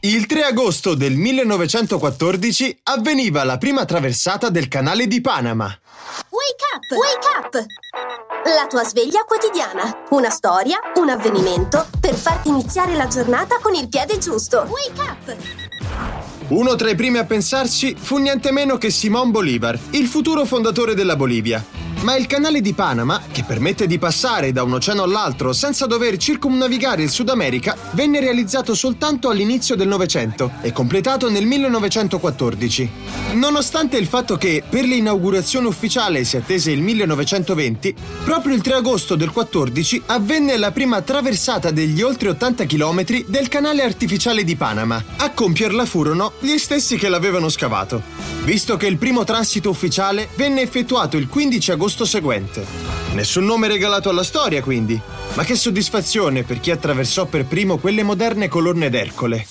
Il 3 agosto del 1914 avveniva la prima traversata del canale di Panama. Wake up! Wake up! La tua sveglia quotidiana. Una storia, un avvenimento per farti iniziare la giornata con il piede giusto. Wake up! Uno tra i primi a pensarci fu niente meno che Simón Bolívar, il futuro fondatore della Bolivia. Ma il canale di Panama, che permette di passare da un oceano all'altro senza dover circumnavigare il Sud America, venne realizzato soltanto all'inizio del Novecento e completato nel 1914. Nonostante il fatto che per l'inaugurazione ufficiale si attese il 1920, proprio il 3 agosto del 14 avvenne la prima traversata degli oltre 80 km del canale artificiale di Panama. A compierla furono gli stessi che l'avevano scavato, visto che il primo transito ufficiale venne effettuato il 15 agosto agosto seguente. Nessun nome regalato alla storia, quindi. Ma che soddisfazione per chi attraversò per primo quelle moderne colonne d'Ercole.